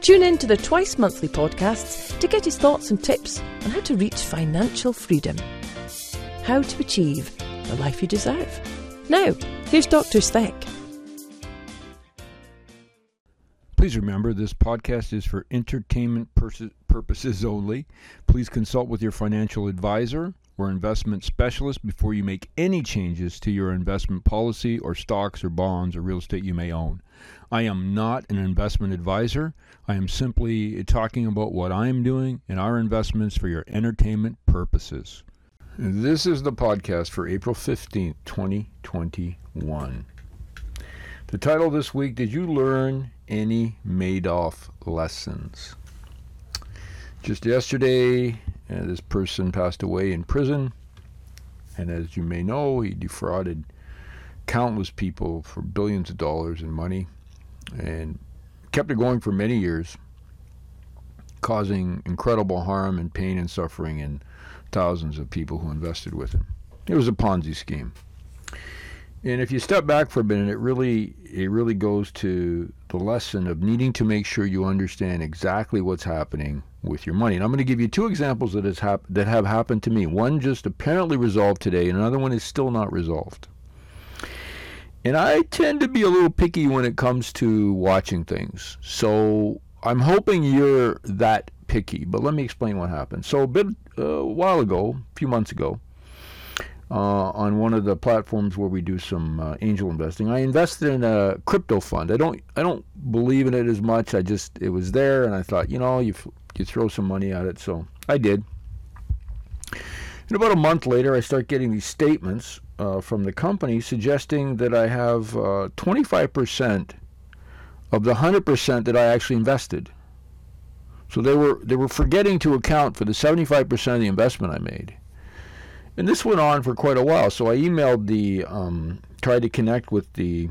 Tune in to the twice monthly podcasts to get his thoughts and tips on how to reach financial freedom. How to achieve the life you deserve. Now, here's Dr. Speck. Please remember this podcast is for entertainment purposes only. Please consult with your financial advisor or investment specialist before you make any changes to your investment policy or stocks or bonds or real estate you may own. I am not an investment advisor. I am simply talking about what I am doing and our investments for your entertainment purposes. This is the podcast for April 15th, 2021. The title this week Did you learn any Madoff lessons? Just yesterday, uh, this person passed away in prison. And as you may know, he defrauded countless people for billions of dollars in money and kept it going for many years, causing incredible harm and pain and suffering in thousands of people who invested with him. It was a Ponzi scheme. And if you step back for a minute, it really it really goes to the lesson of needing to make sure you understand exactly what's happening with your money. And I'm going to give you two examples that has hap- that have happened to me. One just apparently resolved today, and another one is still not resolved. And I tend to be a little picky when it comes to watching things. So I'm hoping you're that picky. But let me explain what happened. So a bit uh, a while ago, a few months ago, uh, on one of the platforms where we do some uh, angel investing, I invested in a crypto fund. I don't I don't believe in it as much. I just it was there, and I thought, you know, you you throw some money at it. So I did. And about a month later, I start getting these statements uh, from the company suggesting that I have uh, 25% of the 100% that I actually invested. So they were they were forgetting to account for the 75% of the investment I made. And this went on for quite a while. So I emailed the um, tried to connect with the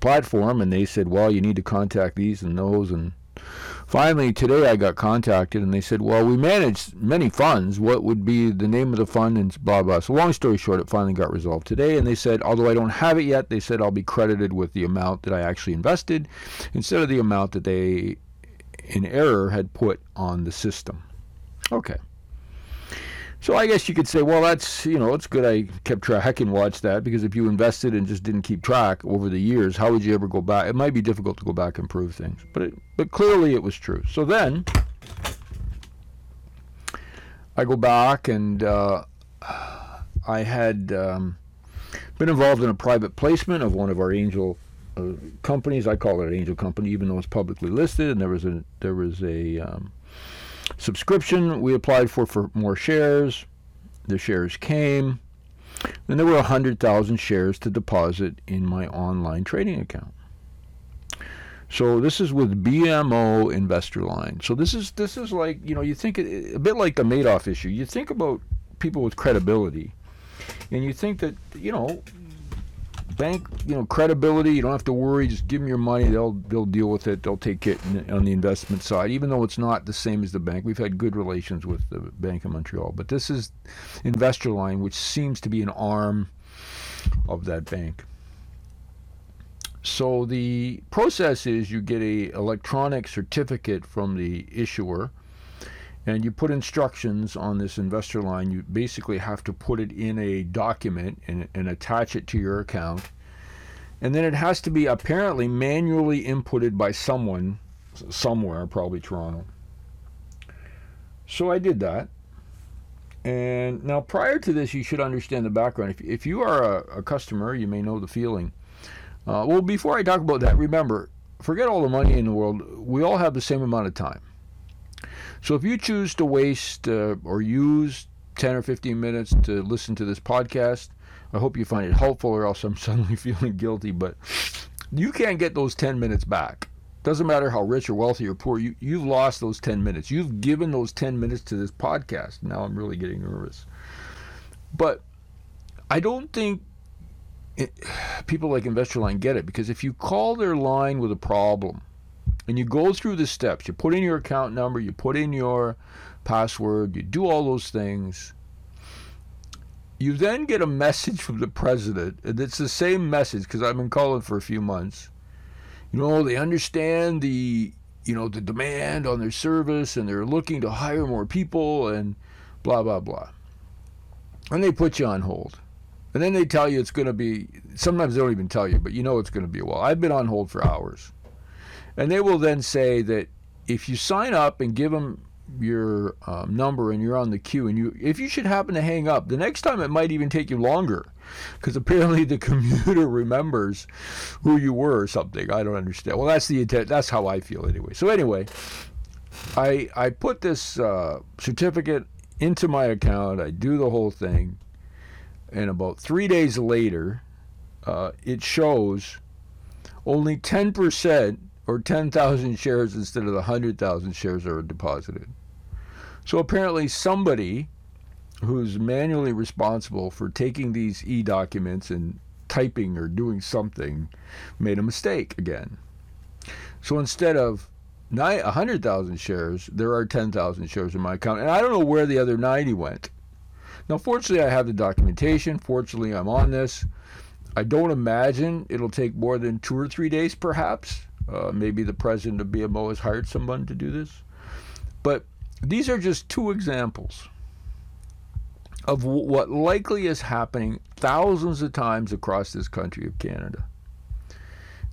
platform, and they said, "Well, you need to contact these and those." And finally, today I got contacted, and they said, "Well, we manage many funds. What would be the name of the fund?" And blah blah. So long story short, it finally got resolved today, and they said, although I don't have it yet, they said I'll be credited with the amount that I actually invested instead of the amount that they in error had put on the system. Okay. So I guess you could say, well, that's you know, it's good I kept track and watched that because if you invested and just didn't keep track over the years, how would you ever go back? It might be difficult to go back and prove things, but it, but clearly it was true. So then I go back and uh, I had um, been involved in a private placement of one of our angel uh, companies. I call it an angel company, even though it's publicly listed. And there was a there was a um, subscription we applied for for more shares. The shares came, and there were hundred thousand shares to deposit in my online trading account. So this is with BMO Investor Line. So this is this is like you know you think a bit like the Madoff issue. You think about people with credibility, and you think that you know bank, you know, credibility. You don't have to worry. Just give them your money. They'll they'll deal with it. They'll take it on the investment side, even though it's not the same as the bank. We've had good relations with the Bank of Montreal, but this is Investor Line, which seems to be an arm of that bank. So the process is you get a electronic certificate from the issuer and you put instructions on this investor line. You basically have to put it in a document and, and attach it to your account. And then it has to be apparently manually inputted by someone somewhere, probably Toronto. So I did that. And now, prior to this, you should understand the background. If, if you are a, a customer, you may know the feeling. Uh, well, before I talk about that, remember, forget all the money in the world. We all have the same amount of time. So if you choose to waste uh, or use 10 or 15 minutes to listen to this podcast, I hope you find it helpful, or else I'm suddenly feeling guilty. But you can't get those 10 minutes back. Doesn't matter how rich or wealthy or poor, you, you've lost those 10 minutes. You've given those 10 minutes to this podcast. Now I'm really getting nervous. But I don't think it, people like InvestorLine get it because if you call their line with a problem and you go through the steps, you put in your account number, you put in your password, you do all those things, you then get a message from the president, and it's the same message because I've been calling for a few months. You know, they understand the you know the demand on their service, and they're looking to hire more people, and blah blah blah. And they put you on hold, and then they tell you it's going to be. Sometimes they don't even tell you, but you know it's going to be a while. I've been on hold for hours, and they will then say that if you sign up and give them your um, number and you're on the queue and you if you should happen to hang up the next time it might even take you longer because apparently the computer remembers who you were or something. I don't understand. Well that's the intent that's how i feel anyway. So anyway i i put this uh, certificate into my account. I do the whole thing. And about three days later uh, it shows only 10% or 10,000 shares instead of the 100,000 shares that are deposited. So apparently, somebody who's manually responsible for taking these e documents and typing or doing something made a mistake again. So instead of 100,000 shares, there are 10,000 shares in my account. And I don't know where the other 90 went. Now, fortunately, I have the documentation. Fortunately, I'm on this. I don't imagine it'll take more than two or three days, perhaps. Uh, maybe the president of BMO has hired someone to do this. But these are just two examples of w- what likely is happening thousands of times across this country of Canada.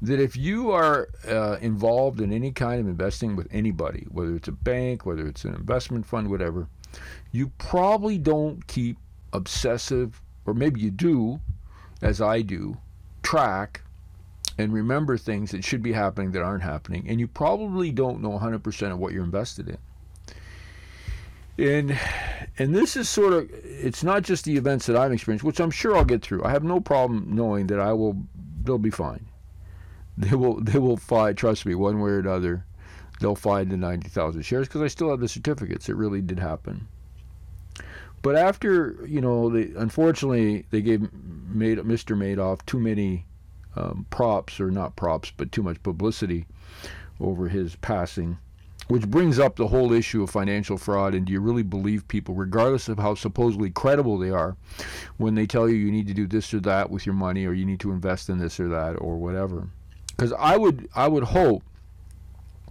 That if you are uh, involved in any kind of investing with anybody, whether it's a bank, whether it's an investment fund, whatever, you probably don't keep obsessive, or maybe you do, as I do, track and remember things that should be happening that aren't happening, and you probably don't know 100% of what you're invested in. And and this is sort of it's not just the events that I've experienced, which I'm sure I'll get through. I have no problem knowing that I will they'll be fine. They will they will find trust me one way or another. They'll find the 90,000 shares because I still have the certificates. It really did happen. But after, you know, they, unfortunately, they gave made Mr. Madoff too many um, props, or not props, but too much publicity over his passing, which brings up the whole issue of financial fraud. And do you really believe people, regardless of how supposedly credible they are, when they tell you you need to do this or that with your money, or you need to invest in this or that, or whatever? Because I would, I would hope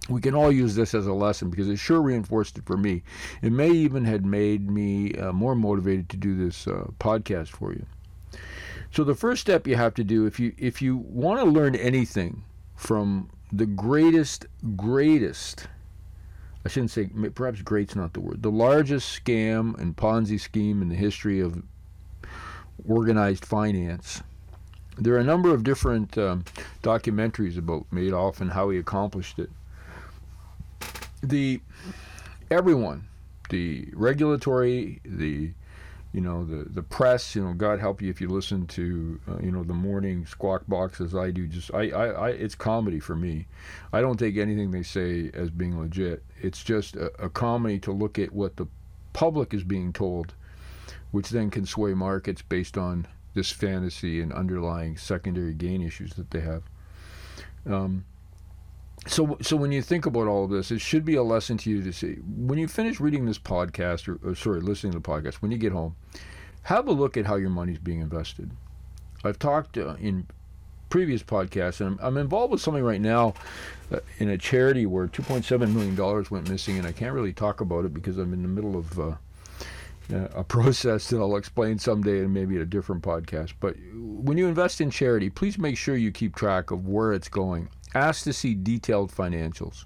we can all use this as a lesson because it sure reinforced it for me. It may even had made me uh, more motivated to do this uh, podcast for you. So the first step you have to do if you if you want to learn anything from the greatest greatest I shouldn't say perhaps great's not the word the largest scam and Ponzi scheme in the history of organized finance. There are a number of different um, documentaries about Madoff and how he accomplished it. The everyone, the regulatory, the you know the the press you know god help you if you listen to uh, you know the morning squawk box as i do. Just I, I, I it's comedy for me. I don't take anything they say as being legit. It's just a, a comedy to look at what the public is being told which then can sway markets based on this fantasy and underlying secondary gain issues that they have. Um, so so when you think about all of this, it should be a lesson to you to see when you finish reading this podcast or, or sorry, listening to the podcast. When you get home, have a look at how your money is being invested. I've talked uh, in previous podcasts, and I'm, I'm, involved with something right now uh, in a charity where 2.7 million dollars went missing, and I can't really talk about it because I'm in the middle of uh, a process that I'll explain someday and maybe at a different podcast. But when you invest in charity, please make sure you keep track of where it's going ask to see detailed financials.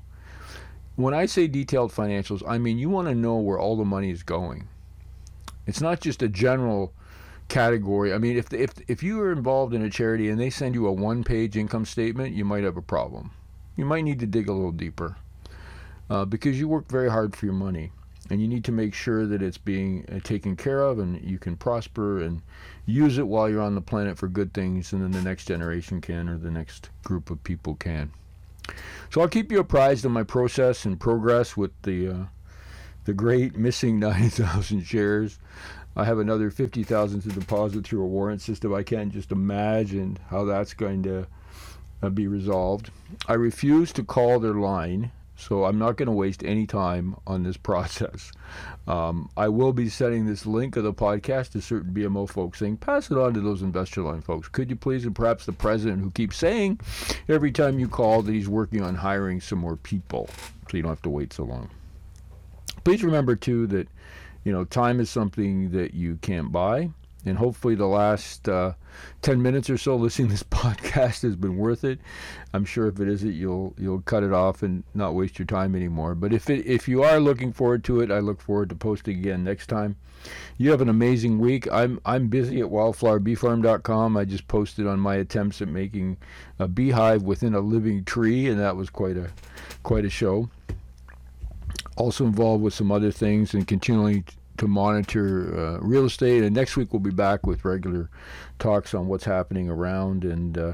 When I say detailed financials, I mean you want to know where all the money is going. It's not just a general category. I mean, if if if you are involved in a charity and they send you a one-page income statement, you might have a problem. You might need to dig a little deeper uh, because you work very hard for your money, and you need to make sure that it's being uh, taken care of and you can prosper and use it while you're on the planet for good things, and then the next generation can or the next group of people can. So I'll keep you apprised of my process and progress with the uh, the great missing 90,000 shares. I have another 50,000 to deposit through a warrant system. I can't just imagine how that's going to uh, be resolved. I refuse to call their line, so I'm not going to waste any time on this process. Um, I will be sending this link of the podcast to certain BMO folks saying, pass it on to those investor line folks. Could you please? And perhaps the president who keeps saying every time you call that he's working on hiring some more people so you don't have to wait so long. Please remember, too, that you know, time is something that you can't buy. And hopefully, the last uh, 10 minutes or so listening to this podcast has been worth it. I'm sure if it isn't, you'll you'll cut it off and not waste your time anymore. But if it, if you are looking forward to it, I look forward to posting again next time. You have an amazing week. I'm I'm busy at wildflowerbeefarm.com. I just posted on my attempts at making a beehive within a living tree, and that was quite a quite a show also involved with some other things and continuing to monitor uh, real estate. And next week we'll be back with regular talks on what's happening around and uh,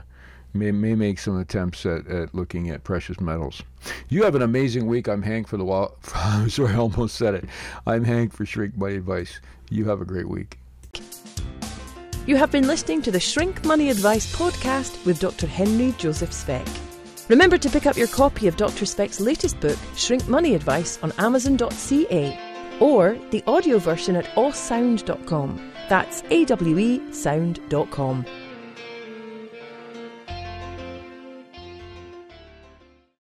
may, may make some attempts at, at looking at precious metals. You have an amazing week. I'm Hank for the wall. Sorry, I almost said it. I'm Hank for Shrink Money Advice. You have a great week. You have been listening to the Shrink Money Advice podcast with Dr. Henry Joseph Speck. Remember to pick up your copy of Dr. Speck's latest book, Shrink Money Advice, on Amazon.ca or the audio version at awesound.com. That's A W E awesound.com.